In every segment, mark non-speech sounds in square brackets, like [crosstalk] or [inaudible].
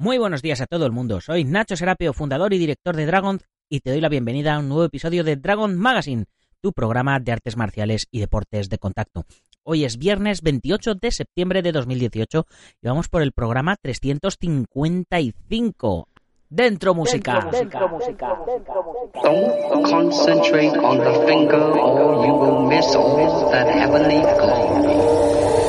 Muy buenos días a todo el mundo. Soy Nacho Serapio, fundador y director de Dragon, y te doy la bienvenida a un nuevo episodio de Dragon Magazine, tu programa de artes marciales y deportes de contacto. Hoy es viernes 28 de septiembre de 2018 y vamos por el programa 355. Dentro música. Dentro, música. Don't concentrate on the finger or you will miss all that heavenly glow.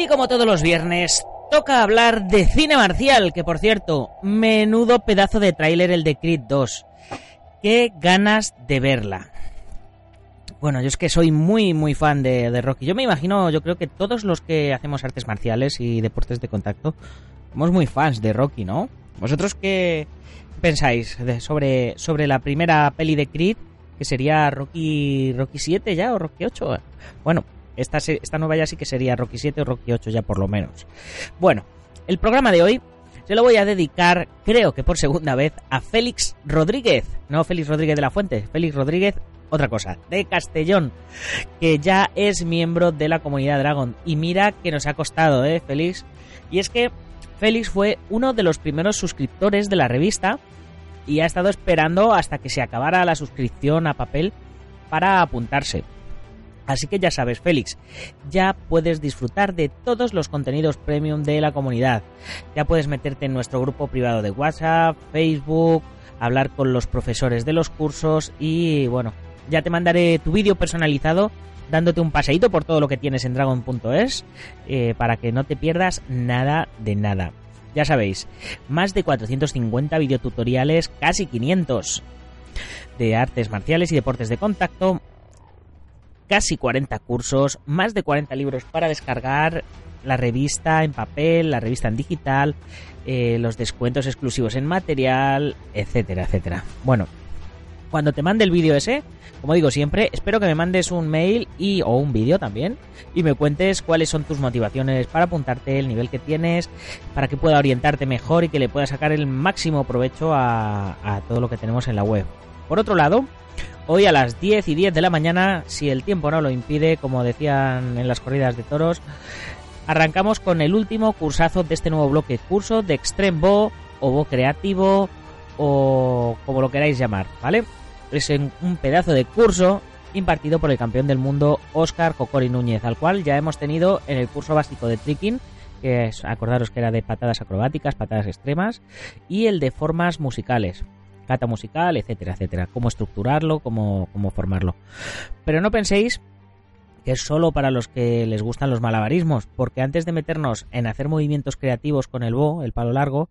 Y como todos los viernes, toca hablar de cine marcial, que por cierto, menudo pedazo de tráiler el de Creed 2. Qué ganas de verla. Bueno, yo es que soy muy, muy fan de, de, Rocky. Yo me imagino, yo creo que todos los que hacemos artes marciales y deportes de contacto somos muy fans de Rocky, ¿no? ¿Vosotros qué pensáis sobre, sobre la primera peli de Creed, que sería Rocky, Rocky 7 ya o Rocky 8? Bueno, esta, esta nueva ya sí que sería Rocky 7 o Rocky 8 ya por lo menos. Bueno, el programa de hoy se lo voy a dedicar, creo que por segunda vez, a Félix Rodríguez. No Félix Rodríguez de la Fuente, Félix Rodríguez, otra cosa, de Castellón, que ya es miembro de la comunidad Dragon. Y mira que nos ha costado, ¿eh, Félix? Y es que Félix fue uno de los primeros suscriptores de la revista y ha estado esperando hasta que se acabara la suscripción a papel para apuntarse. Así que ya sabes, Félix, ya puedes disfrutar de todos los contenidos premium de la comunidad. Ya puedes meterte en nuestro grupo privado de WhatsApp, Facebook, hablar con los profesores de los cursos y bueno, ya te mandaré tu vídeo personalizado dándote un paseíto por todo lo que tienes en dragon.es eh, para que no te pierdas nada de nada. Ya sabéis, más de 450 videotutoriales, casi 500 de artes marciales y deportes de contacto, casi 40 cursos, más de 40 libros para descargar, la revista en papel, la revista en digital, eh, los descuentos exclusivos en material, etcétera, etcétera. Bueno, cuando te mande el vídeo ese, como digo siempre, espero que me mandes un mail y o un vídeo también y me cuentes cuáles son tus motivaciones para apuntarte, el nivel que tienes, para que pueda orientarte mejor y que le pueda sacar el máximo provecho a, a todo lo que tenemos en la web. Por otro lado, Hoy a las 10 y 10 de la mañana, si el tiempo no lo impide, como decían en las corridas de toros, arrancamos con el último cursazo de este nuevo bloque, curso de Extreme Bo o Bo Creativo o como lo queráis llamar, ¿vale? Es un pedazo de curso impartido por el campeón del mundo Oscar Cocori Núñez, al cual ya hemos tenido en el curso básico de tricking, que es, acordaros que era de patadas acrobáticas, patadas extremas, y el de formas musicales cata musical, etcétera, etcétera. Cómo estructurarlo, cómo, cómo formarlo. Pero no penséis que es solo para los que les gustan los malabarismos, porque antes de meternos en hacer movimientos creativos con el bo, el palo largo,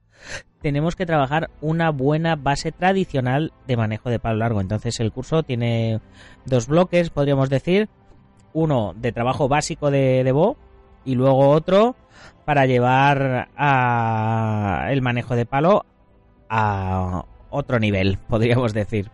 tenemos que trabajar una buena base tradicional de manejo de palo largo. Entonces el curso tiene dos bloques, podríamos decir, uno de trabajo básico de, de bo y luego otro para llevar a el manejo de palo a otro nivel, podríamos decir.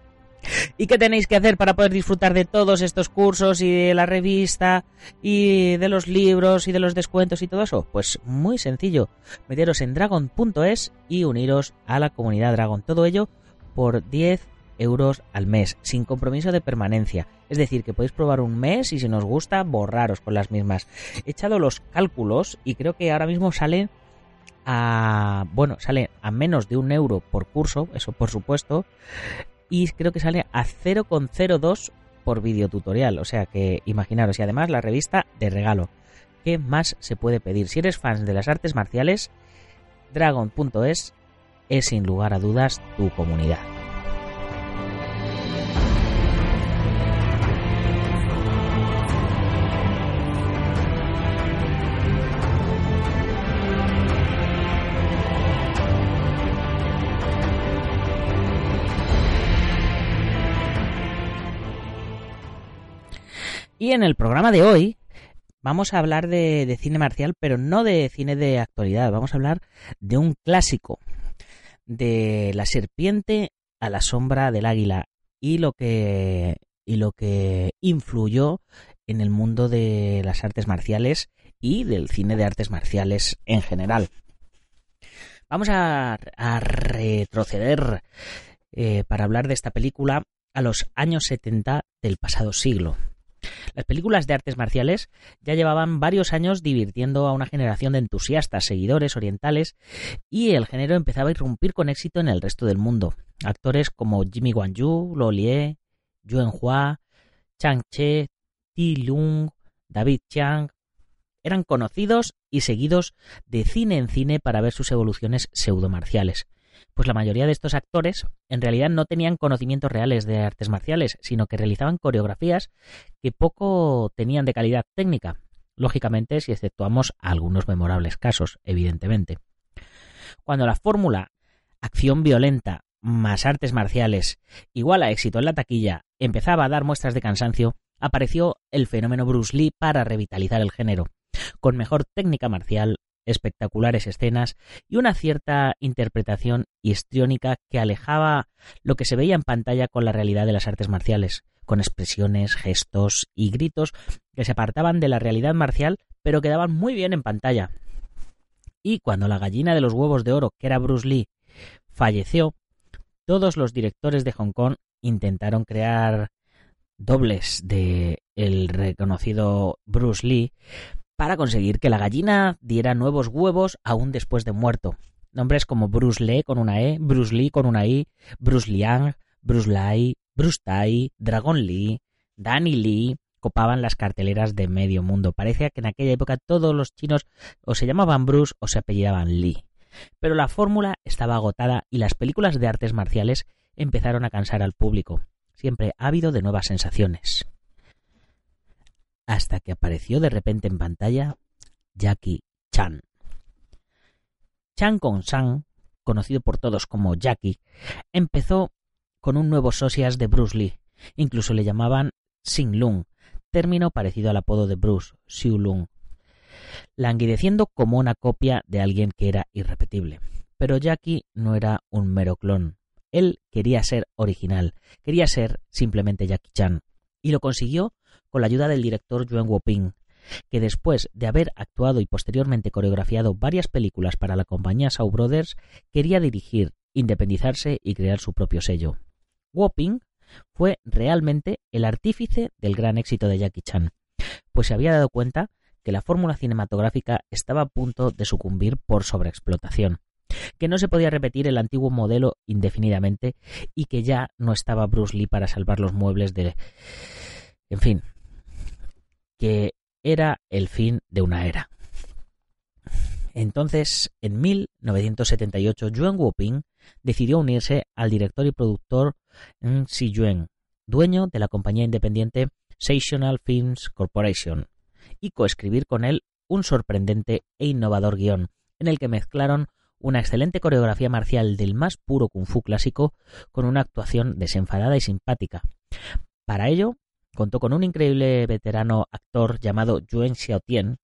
¿Y qué tenéis que hacer para poder disfrutar de todos estos cursos y de la revista y de los libros y de los descuentos y todo eso? Pues muy sencillo, meteros en dragon.es y uniros a la comunidad Dragon. Todo ello por 10 euros al mes, sin compromiso de permanencia. Es decir, que podéis probar un mes y si nos gusta, borraros con las mismas. He echado los cálculos y creo que ahora mismo salen a, bueno, sale a menos de un euro por curso, eso por supuesto, y creo que sale a 0,02 por videotutorial, o sea que imaginaros, y además la revista de regalo. ¿Qué más se puede pedir? Si eres fan de las artes marciales, dragon.es es sin lugar a dudas tu comunidad. Y en el programa de hoy vamos a hablar de, cine marcial, pero no de cine de actualidad. Vamos a hablar de un clásico, de La serpiente a la sombra del águila. y lo que y lo que influyó en el mundo de las artes marciales y del cine de artes marciales en general. Vamos a, retroceder eh, para hablar de esta película a los años 70 del pasado siglo. Las películas de artes marciales ya llevaban varios años divirtiendo a una generación de entusiastas seguidores orientales y el género empezaba a irrumpir con éxito en el resto del mundo. Actores como Jimmy Guanyu, Lo Lie, Yuen Hua, Chang Che, Ti Lung, David Chiang eran conocidos y seguidos de cine en cine para ver sus evoluciones pseudomarciales pues la mayoría de estos actores en realidad no tenían conocimientos reales de artes marciales, sino que realizaban coreografías que poco tenían de calidad técnica, lógicamente si exceptuamos algunos memorables casos, evidentemente. Cuando la fórmula acción violenta más artes marciales igual a éxito en la taquilla empezaba a dar muestras de cansancio, apareció el fenómeno Bruce Lee para revitalizar el género, con mejor técnica marcial, espectaculares escenas y una cierta interpretación histriónica que alejaba lo que se veía en pantalla con la realidad de las artes marciales, con expresiones, gestos y gritos que se apartaban de la realidad marcial pero quedaban muy bien en pantalla. Y cuando la gallina de los huevos de oro, que era Bruce Lee, falleció, todos los directores de Hong Kong intentaron crear dobles de el reconocido Bruce Lee para conseguir que la gallina diera nuevos huevos aún después de muerto. Nombres como Bruce Lee con una E, Bruce Lee con una I, Bruce Liang, Bruce Lai, Bruce Tai, Dragon Lee, Danny Lee, copaban las carteleras de medio mundo. Parecía que en aquella época todos los chinos o se llamaban Bruce o se apellidaban Lee. Pero la fórmula estaba agotada y las películas de artes marciales empezaron a cansar al público, siempre ávido de nuevas sensaciones hasta que apareció de repente en pantalla Jackie Chan. Chan Kong Sang, conocido por todos como Jackie, empezó con un nuevo socias de Bruce Lee. Incluso le llamaban Sing Lung, término parecido al apodo de Bruce, Siu Lung, languideciendo como una copia de alguien que era irrepetible. Pero Jackie no era un mero clon. Él quería ser original, quería ser simplemente Jackie Chan, y lo consiguió con la ayuda del director Yuan Woping, que después de haber actuado y posteriormente coreografiado varias películas para la compañía Shaw Brothers, quería dirigir, independizarse y crear su propio sello. Woping fue realmente el artífice del gran éxito de Jackie Chan, pues se había dado cuenta que la fórmula cinematográfica estaba a punto de sucumbir por sobreexplotación, que no se podía repetir el antiguo modelo indefinidamente y que ya no estaba Bruce Lee para salvar los muebles de... En fin, que era el fin de una era. Entonces, en 1978, Yuan Woping decidió unirse al director y productor Si Yuen, dueño de la compañía independiente Sessional Films Corporation, y coescribir con él un sorprendente e innovador guion, en el que mezclaron una excelente coreografía marcial del más puro kung fu clásico con una actuación desenfadada y simpática. Para ello, Contó con un increíble veterano actor llamado Yuen Xiaotien,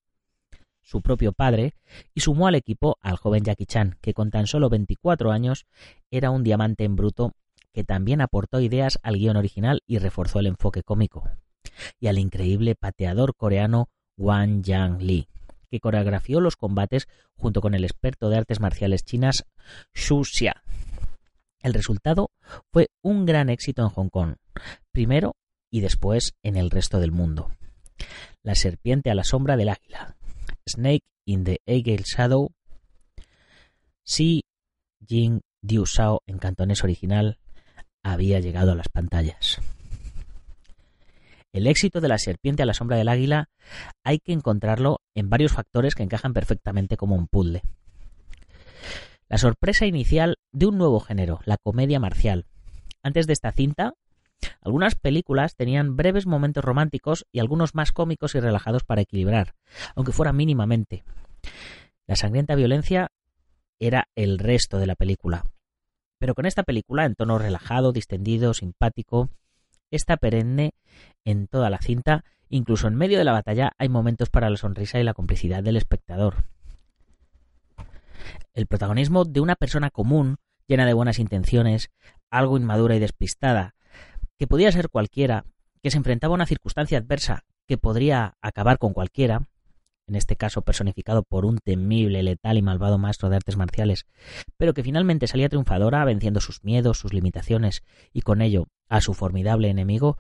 su propio padre, y sumó al equipo al joven Jackie Chan, que con tan solo 24 años era un diamante en bruto que también aportó ideas al guion original y reforzó el enfoque cómico, y al increíble pateador coreano Wang Yang Lee, que coreografió los combates junto con el experto de artes marciales chinas Xu Xia. El resultado fue un gran éxito en Hong Kong. Primero, y después en el resto del mundo. La serpiente a la sombra del águila. Snake in the Eagle Shadow. Si Jing Diu Shao en cantonés original había llegado a las pantallas. El éxito de la serpiente a la sombra del águila hay que encontrarlo en varios factores que encajan perfectamente como un puzzle. La sorpresa inicial de un nuevo género, la comedia marcial. Antes de esta cinta, algunas películas tenían breves momentos románticos y algunos más cómicos y relajados para equilibrar, aunque fuera mínimamente. La sangrienta violencia era el resto de la película. Pero con esta película, en tono relajado, distendido, simpático, está perenne en toda la cinta, incluso en medio de la batalla hay momentos para la sonrisa y la complicidad del espectador. El protagonismo de una persona común, llena de buenas intenciones, algo inmadura y despistada, que podía ser cualquiera, que se enfrentaba a una circunstancia adversa que podría acabar con cualquiera, en este caso personificado por un temible, letal y malvado maestro de artes marciales, pero que finalmente salía triunfadora venciendo sus miedos, sus limitaciones y con ello a su formidable enemigo,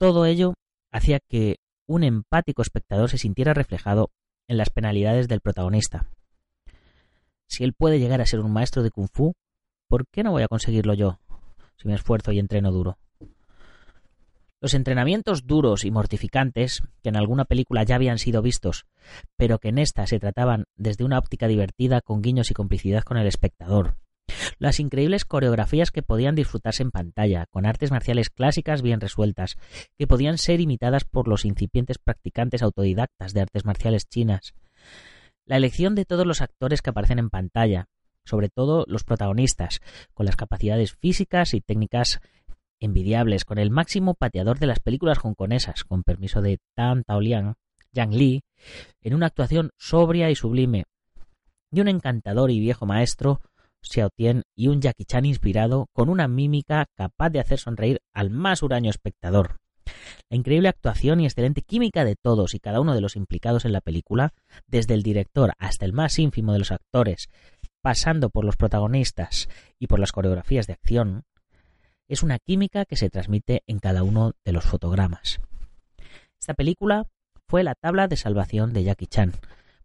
todo ello hacía que un empático espectador se sintiera reflejado en las penalidades del protagonista. Si él puede llegar a ser un maestro de kung fu, ¿por qué no voy a conseguirlo yo, si me esfuerzo y entreno duro? Los entrenamientos duros y mortificantes, que en alguna película ya habían sido vistos, pero que en esta se trataban desde una óptica divertida con guiños y complicidad con el espectador. Las increíbles coreografías que podían disfrutarse en pantalla, con artes marciales clásicas bien resueltas, que podían ser imitadas por los incipientes practicantes autodidactas de artes marciales chinas. La elección de todos los actores que aparecen en pantalla, sobre todo los protagonistas, con las capacidades físicas y técnicas envidiables con el máximo pateador de las películas hongkonesas, con permiso de Tan Taoliang, Yang Li, en una actuación sobria y sublime, y un encantador y viejo maestro, Xiao Tian, y un Jackie Chan inspirado con una mímica capaz de hacer sonreír al más huraño espectador. La increíble actuación y excelente química de todos y cada uno de los implicados en la película, desde el director hasta el más ínfimo de los actores, pasando por los protagonistas y por las coreografías de acción, es una química que se transmite en cada uno de los fotogramas. Esta película fue la tabla de salvación de Jackie Chan,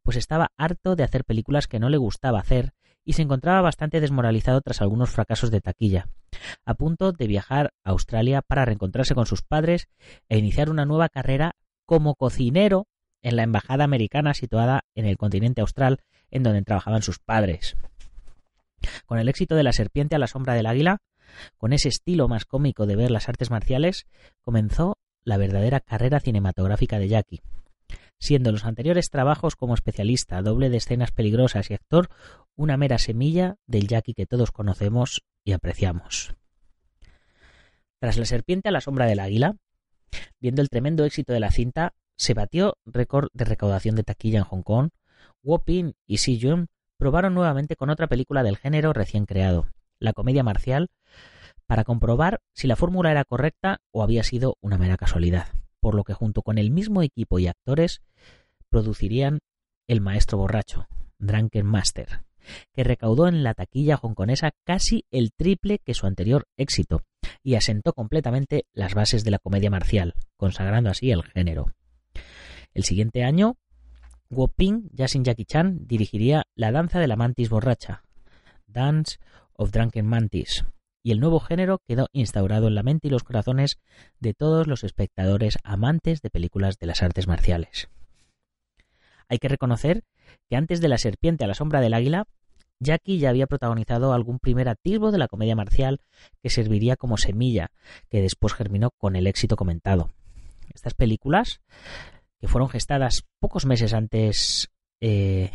pues estaba harto de hacer películas que no le gustaba hacer y se encontraba bastante desmoralizado tras algunos fracasos de taquilla, a punto de viajar a Australia para reencontrarse con sus padres e iniciar una nueva carrera como cocinero en la embajada americana situada en el continente austral en donde trabajaban sus padres. Con el éxito de La serpiente a la sombra del águila, con ese estilo más cómico de ver las artes marciales, comenzó la verdadera carrera cinematográfica de Jackie, siendo los anteriores trabajos como especialista, doble de escenas peligrosas y actor una mera semilla del Jackie que todos conocemos y apreciamos. Tras La serpiente a la sombra del águila, viendo el tremendo éxito de la cinta, se batió récord de recaudación de taquilla en Hong Kong, Wopin y Si Jun probaron nuevamente con otra película del género recién creado, la comedia marcial, para comprobar si la fórmula era correcta o había sido una mera casualidad, por lo que junto con el mismo equipo y actores producirían El Maestro Borracho, Drunken Master, que recaudó en la taquilla hongkonesa casi el triple que su anterior éxito y asentó completamente las bases de la comedia marcial, consagrando así el género. El siguiente año, Guo Ping, ya sin Jackie Chan, dirigiría La danza de la mantis borracha, Dance of Drunken Mantis, y el nuevo género quedó instaurado en la mente y los corazones de todos los espectadores amantes de películas de las artes marciales. Hay que reconocer que antes de La serpiente a la sombra del águila, Jackie ya había protagonizado algún primer atisbo de la comedia marcial que serviría como semilla, que después germinó con el éxito comentado. Estas películas, que fueron gestadas pocos meses antes, eh,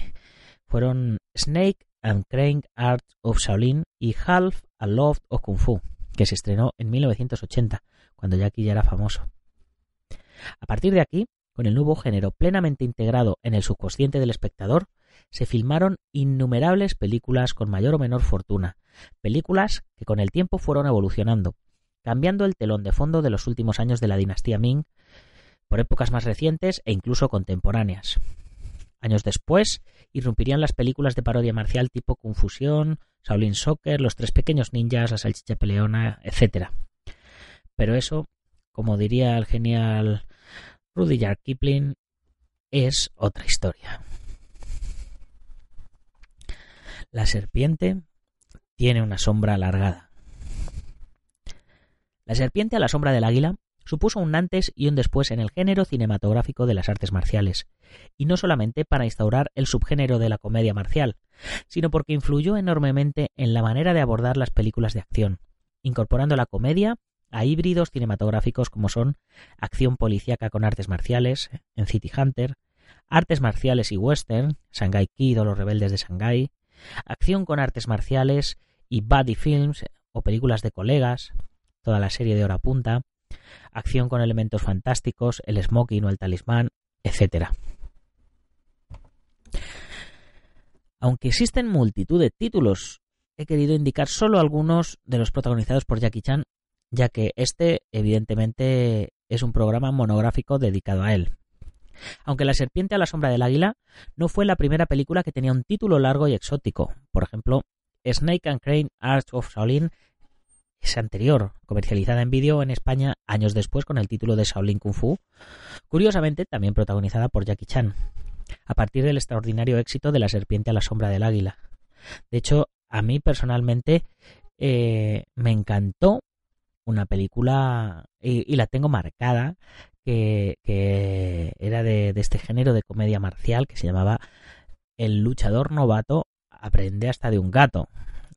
fueron Snake and Crane Art of Shaolin y Half Love of Kung Fu, que se estrenó en 1980, cuando Jackie ya era famoso. A partir de aquí, con el nuevo género plenamente integrado en el subconsciente del espectador, se filmaron innumerables películas con mayor o menor fortuna, películas que con el tiempo fueron evolucionando, cambiando el telón de fondo de los últimos años de la dinastía Ming por épocas más recientes e incluso contemporáneas. Años después, irrumpirían las películas de parodia marcial tipo Confusión, Shaolin Soccer, Los Tres Pequeños Ninjas, La Salchicha Peleona, etc. Pero eso, como diría el genial Rudyard Kipling, es otra historia. La serpiente tiene una sombra alargada. La serpiente a la sombra del águila supuso un antes y un después en el género cinematográfico de las artes marciales, y no solamente para instaurar el subgénero de la comedia marcial, sino porque influyó enormemente en la manera de abordar las películas de acción, incorporando la comedia a híbridos cinematográficos como son acción policíaca con artes marciales, en City Hunter, artes marciales y western, Shanghai Kid o Los Rebeldes de Shanghai, acción con artes marciales y buddy films o películas de colegas, toda la serie de hora punta, acción con elementos fantásticos, el smoking o el talismán, etc. Aunque existen multitud de títulos, he querido indicar solo algunos de los protagonizados por Jackie Chan, ya que este evidentemente es un programa monográfico dedicado a él. Aunque La serpiente a la sombra del águila no fue la primera película que tenía un título largo y exótico. Por ejemplo, Snake and Crane Arts of Shaolin es anterior, comercializada en vídeo en España años después con el título de Shaolin Kung Fu, curiosamente también protagonizada por Jackie Chan, a partir del extraordinario éxito de La serpiente a la sombra del águila. De hecho, a mí personalmente eh, me encantó una película y, la tengo marcada que, era de, de, este género de comedia marcial que se llamaba El luchador novato aprende hasta de un gato.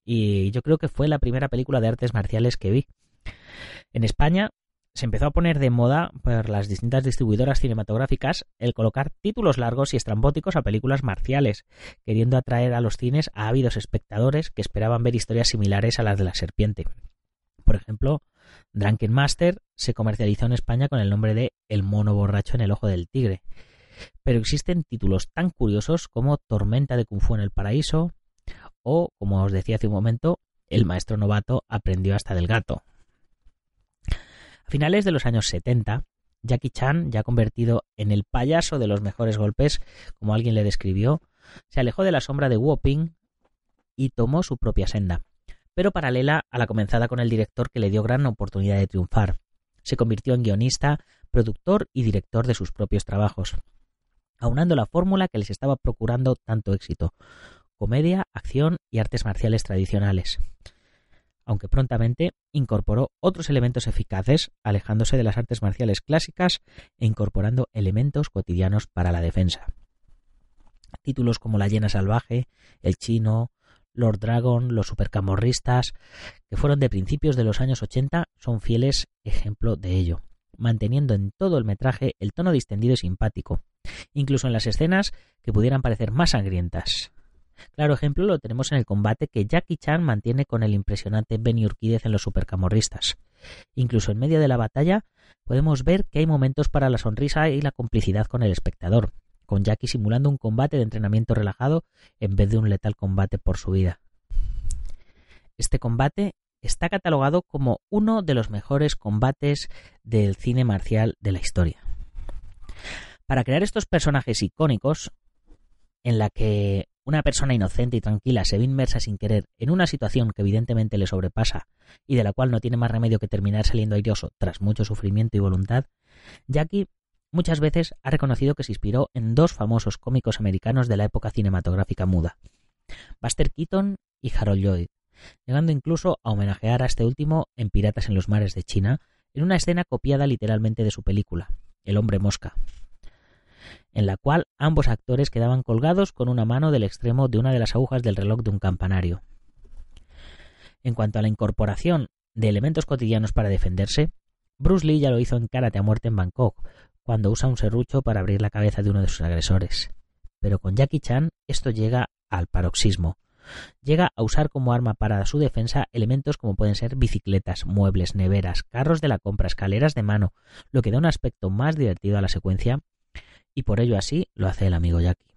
Y yo creo que fue la primera película de artes marciales que vi. En España se empezó a poner de moda por las distintas distribuidoras cinematográficas el colocar títulos largos y estrambóticos a películas marciales, queriendo atraer a los cines a ávidos espectadores que esperaban ver historias similares a las de la serpiente. Por ejemplo, Drunken Master se comercializó en España con el nombre de El mono borracho en el ojo del tigre. Pero existen títulos tan curiosos como Tormenta de Kung Fu en el paraíso o, como os decía hace un momento, El maestro novato aprendió hasta del gato. A finales de los años 70, Jackie Chan, ya convertido en el payaso de los mejores golpes, como alguien le describió, se alejó de la sombra de Ping y tomó su propia senda pero paralela a la comenzada con el director que le dio gran oportunidad de triunfar. Se convirtió en guionista, productor y director de sus propios trabajos, aunando la fórmula que les estaba procurando tanto éxito, comedia, acción y artes marciales tradicionales. Aunque prontamente incorporó otros elementos eficaces, alejándose de las artes marciales clásicas e incorporando elementos cotidianos para la defensa. Títulos como La llena salvaje, El chino, Lord Dragon, los supercamorristas, que fueron de principios de los años 80, son fieles ejemplo de ello, manteniendo en todo el metraje el tono distendido y simpático, incluso en las escenas que pudieran parecer más sangrientas. Claro ejemplo lo tenemos en el combate que Jackie Chan mantiene con el impresionante Benny Urquídez en los supercamorristas. Incluso en medio de la batalla podemos ver que hay momentos para la sonrisa y la complicidad con el espectador, con Jackie simulando un combate de entrenamiento relajado en vez de un letal combate por su vida. Este combate está catalogado como uno de los mejores combates del cine marcial de la historia. Para crear estos personajes icónicos, en la que una persona inocente y tranquila se ve inmersa sin querer en una situación que evidentemente le sobrepasa y de la cual no tiene más remedio que terminar saliendo airoso tras mucho sufrimiento y voluntad, Jackie muchas veces ha reconocido que se inspiró en dos famosos cómicos americanos de la época cinematográfica muda, Buster Keaton y Harold Lloyd, llegando incluso a homenajear a este último en Piratas en los Mares de China, en una escena copiada literalmente de su película, El hombre mosca, en la cual ambos actores quedaban colgados con una mano del extremo de una de las agujas del reloj de un campanario. En cuanto a la incorporación de elementos cotidianos para defenderse, Bruce Lee ya lo hizo en Karate a muerte en Bangkok, cuando usa un serrucho para abrir la cabeza de uno de sus agresores. Pero con Jackie Chan esto llega al paroxismo. Llega a usar como arma para su defensa elementos como pueden ser bicicletas, muebles, neveras, carros de la compra, escaleras de mano, lo que da un aspecto más divertido a la secuencia y por ello así lo hace el amigo Jackie.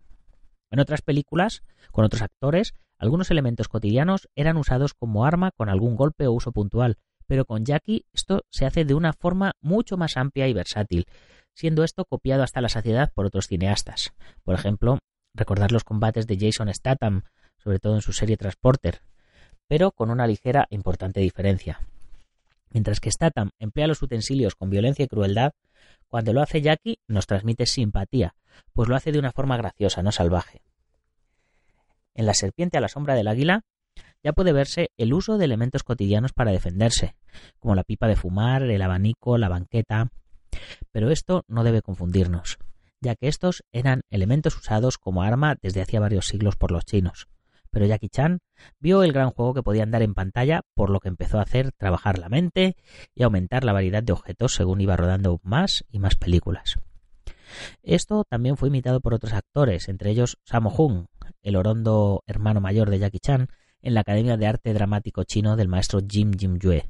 En otras películas, con otros actores, algunos elementos cotidianos eran usados como arma con algún golpe o uso puntual, pero con Jackie esto se hace de una forma mucho más amplia y versátil, siendo esto copiado hasta la saciedad por otros cineastas. Por ejemplo, recordar los combates de Jason Statham, sobre todo en su serie Transporter, pero con una ligera e importante diferencia. Mientras que Statham emplea los utensilios con violencia y crueldad, cuando lo hace Jackie nos transmite simpatía, pues lo hace de una forma graciosa, no salvaje. En La serpiente a la sombra del águila ya puede verse el uso de elementos cotidianos para defenderse, como la pipa de fumar, el abanico, la banqueta, pero esto no debe confundirnos, ya que estos eran elementos usados como arma desde hacía varios siglos por los chinos. Pero Jackie Chan vio el gran juego que podían dar en pantalla, por lo que empezó a hacer trabajar la mente y aumentar la variedad de objetos según iba rodando más y más películas. Esto también fue imitado por otros actores, entre ellos Sammo Hung, el orondo hermano mayor de Jackie Chan, en la Academia de Arte Dramático Chino del maestro Jim Jim Yue.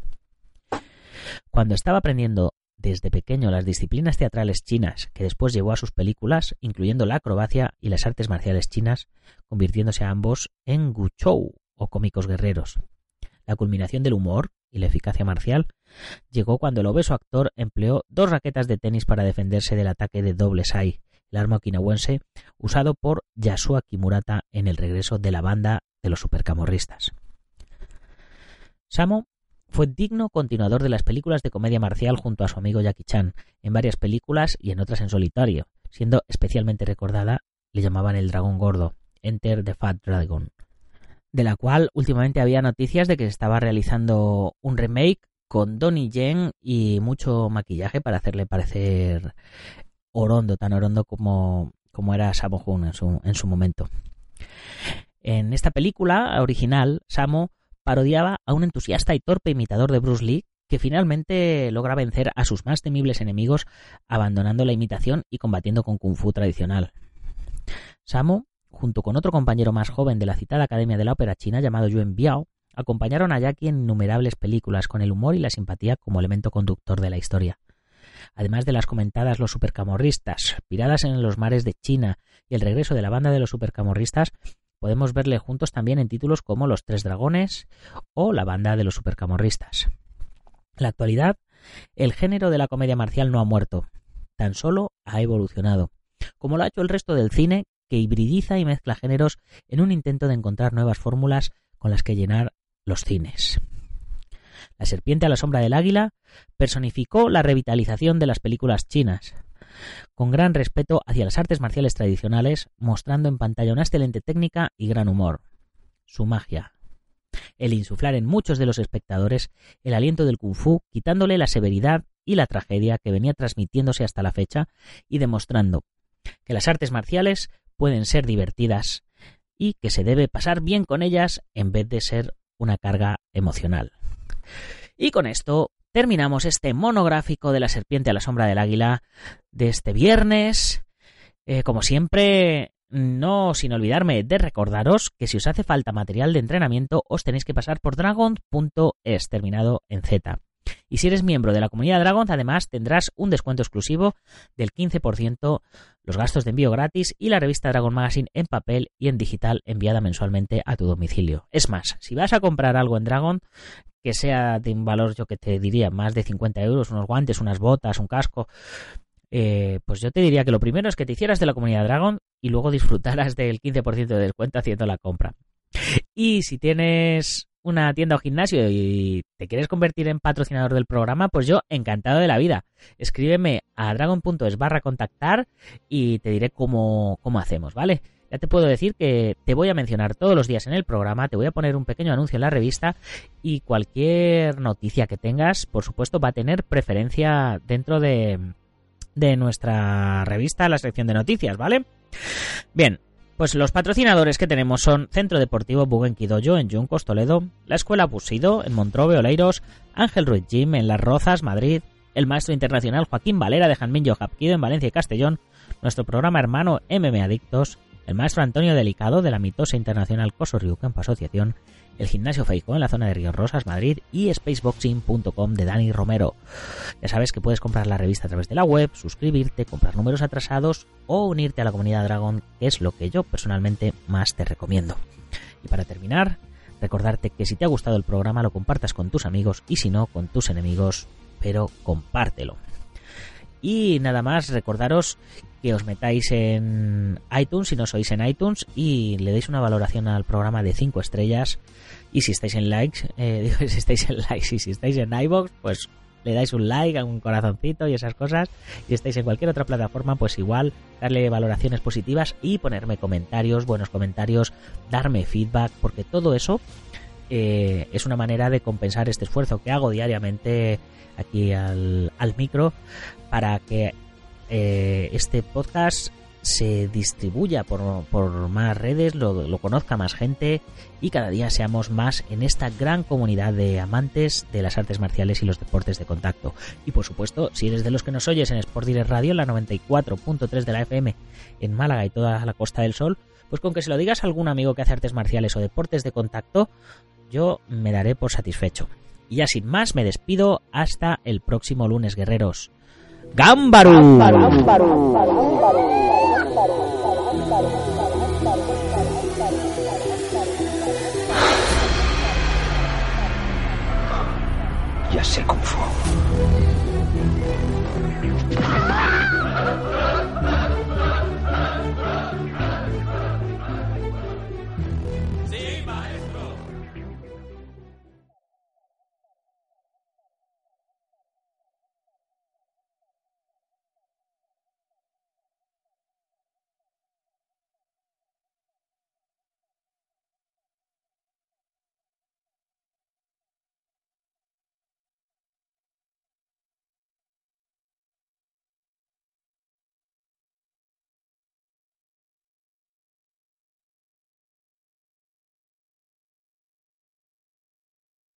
Cuando estaba aprendiendo desde pequeño las disciplinas teatrales chinas que después llevó a sus películas, incluyendo la acrobacia y las artes marciales chinas, convirtiéndose a ambos en guchou o cómicos guerreros. La culminación del humor y la eficacia marcial llegó cuando el obeso actor empleó dos raquetas de tenis para defenderse del ataque de doble sai, el arma okinawense usado por Yasuo Kimurata en el regreso de la banda de los supercamorristas. Samo fue digno continuador de las películas de comedia marcial junto a su amigo Jackie Chan, en varias películas y en otras en solitario, siendo especialmente recordada, le llamaban el dragón gordo, Enter the Fat Dragon, de la cual últimamente había noticias de que se estaba realizando un remake con Donnie Yen y mucho maquillaje para hacerle parecer orondo, tan orondo como, como era Samo Hun en su, en su momento. En esta película original, Samo parodiaba a un entusiasta y torpe imitador de Bruce Lee que finalmente logra vencer a sus más temibles enemigos abandonando la imitación y combatiendo con kung fu tradicional. Samo, junto con otro compañero más joven de la citada Academia de la Ópera China llamado Yuan Biao, acompañaron a Jackie en innumerables películas con el humor y la simpatía como elemento conductor de la historia. Además de las comentadas Los Supercamorristas, Piradas en los mares de China y el regreso de la banda de los Supercamorristas, podemos verle juntos también en títulos como Los Tres Dragones o La banda de los Supercamorristas. En la actualidad, el género de la comedia marcial no ha muerto, tan solo ha evolucionado, como lo ha hecho el resto del cine, que hibridiza y mezcla géneros en un intento de encontrar nuevas fórmulas con las que llenar los cines. La serpiente a la sombra del águila personificó la revitalización de las películas chinas, con gran respeto hacia las artes marciales tradicionales, mostrando en pantalla una excelente técnica y gran humor. Su magia. El insuflar en muchos de los espectadores el aliento del kung fu, quitándole la severidad y la tragedia que venía transmitiéndose hasta la fecha y demostrando que las artes marciales pueden ser divertidas y que se debe pasar bien con ellas en vez de ser una carga emocional. Y con esto terminamos este monográfico de la serpiente a la sombra del águila de este viernes. Eh, como siempre, no sin olvidarme de recordaros que si os hace falta material de entrenamiento, os tenéis que pasar por dragon.es, terminado en Z. Y si eres miembro de la comunidad Dragon, además tendrás un descuento exclusivo del 15%, los gastos de envío gratis y la revista Dragon Magazine en papel y en digital enviada mensualmente a tu domicilio. Es más, si vas a comprar algo en Dragon, que sea de un valor, yo que te diría, más de 50 euros, unos guantes, unas botas, un casco, eh, pues yo te diría que lo primero es que te hicieras de la comunidad Dragon y luego disfrutaras del 15% de descuento haciendo la compra. Y si tienes una tienda o gimnasio y te quieres convertir en patrocinador del programa, pues yo encantado de la vida. Escríbeme a dragon.es barra contactar y te diré cómo, cómo hacemos, ¿vale? Ya te puedo decir que te voy a mencionar todos los días en el programa, te voy a poner un pequeño anuncio en la revista y cualquier noticia que tengas, por supuesto, va a tener preferencia dentro de, de nuestra revista, la sección de noticias, ¿vale? Bien, pues los patrocinadores que tenemos son Centro Deportivo Buguenquidoyo en Juncos, Toledo, la Escuela Busido en Montrobe, Oleiros, Ángel Ruiz Gym en Las Rozas, Madrid, el maestro internacional Joaquín Valera de Janminyo Japquido en Valencia y Castellón, nuestro programa hermano MM Adictos, el maestro Antonio Delicado de la mitosa internacional Coso Campo Asociación, el gimnasio Feijo en la zona de Ríos Rosas, Madrid y spaceboxing.com de Dani Romero. Ya sabes que puedes comprar la revista a través de la web, suscribirte, comprar números atrasados o unirte a la comunidad Dragon, que es lo que yo personalmente más te recomiendo. Y para terminar, recordarte que si te ha gustado el programa lo compartas con tus amigos y si no, con tus enemigos, pero compártelo. Y nada más, recordaros que os metáis en iTunes si no sois en iTunes y le deis una valoración al programa de 5 estrellas. Y si estáis en likes, eh, [laughs] si estáis en likes y si estáis en iBox, pues le dais un like, un corazoncito y esas cosas. Y estáis en cualquier otra plataforma, pues igual darle valoraciones positivas y ponerme comentarios, buenos comentarios, darme feedback, porque todo eso eh, es una manera de compensar este esfuerzo que hago diariamente aquí al, al micro para que eh, este podcast se distribuya por, más redes, lo, conozca más gente y cada día seamos más en esta gran comunidad de amantes de las artes marciales y los deportes de contacto. Y por supuesto, si eres de los que nos oyes en Sport Direct Radio, la 94.3 de la FM en Málaga y toda la Costa del Sol, pues con que se lo digas a algún amigo que hace artes marciales o deportes de contacto, yo me daré por satisfecho. Y ya sin más me despido hasta el próximo lunes, guerreros. ¡Gámbaru! clase Kung Fu.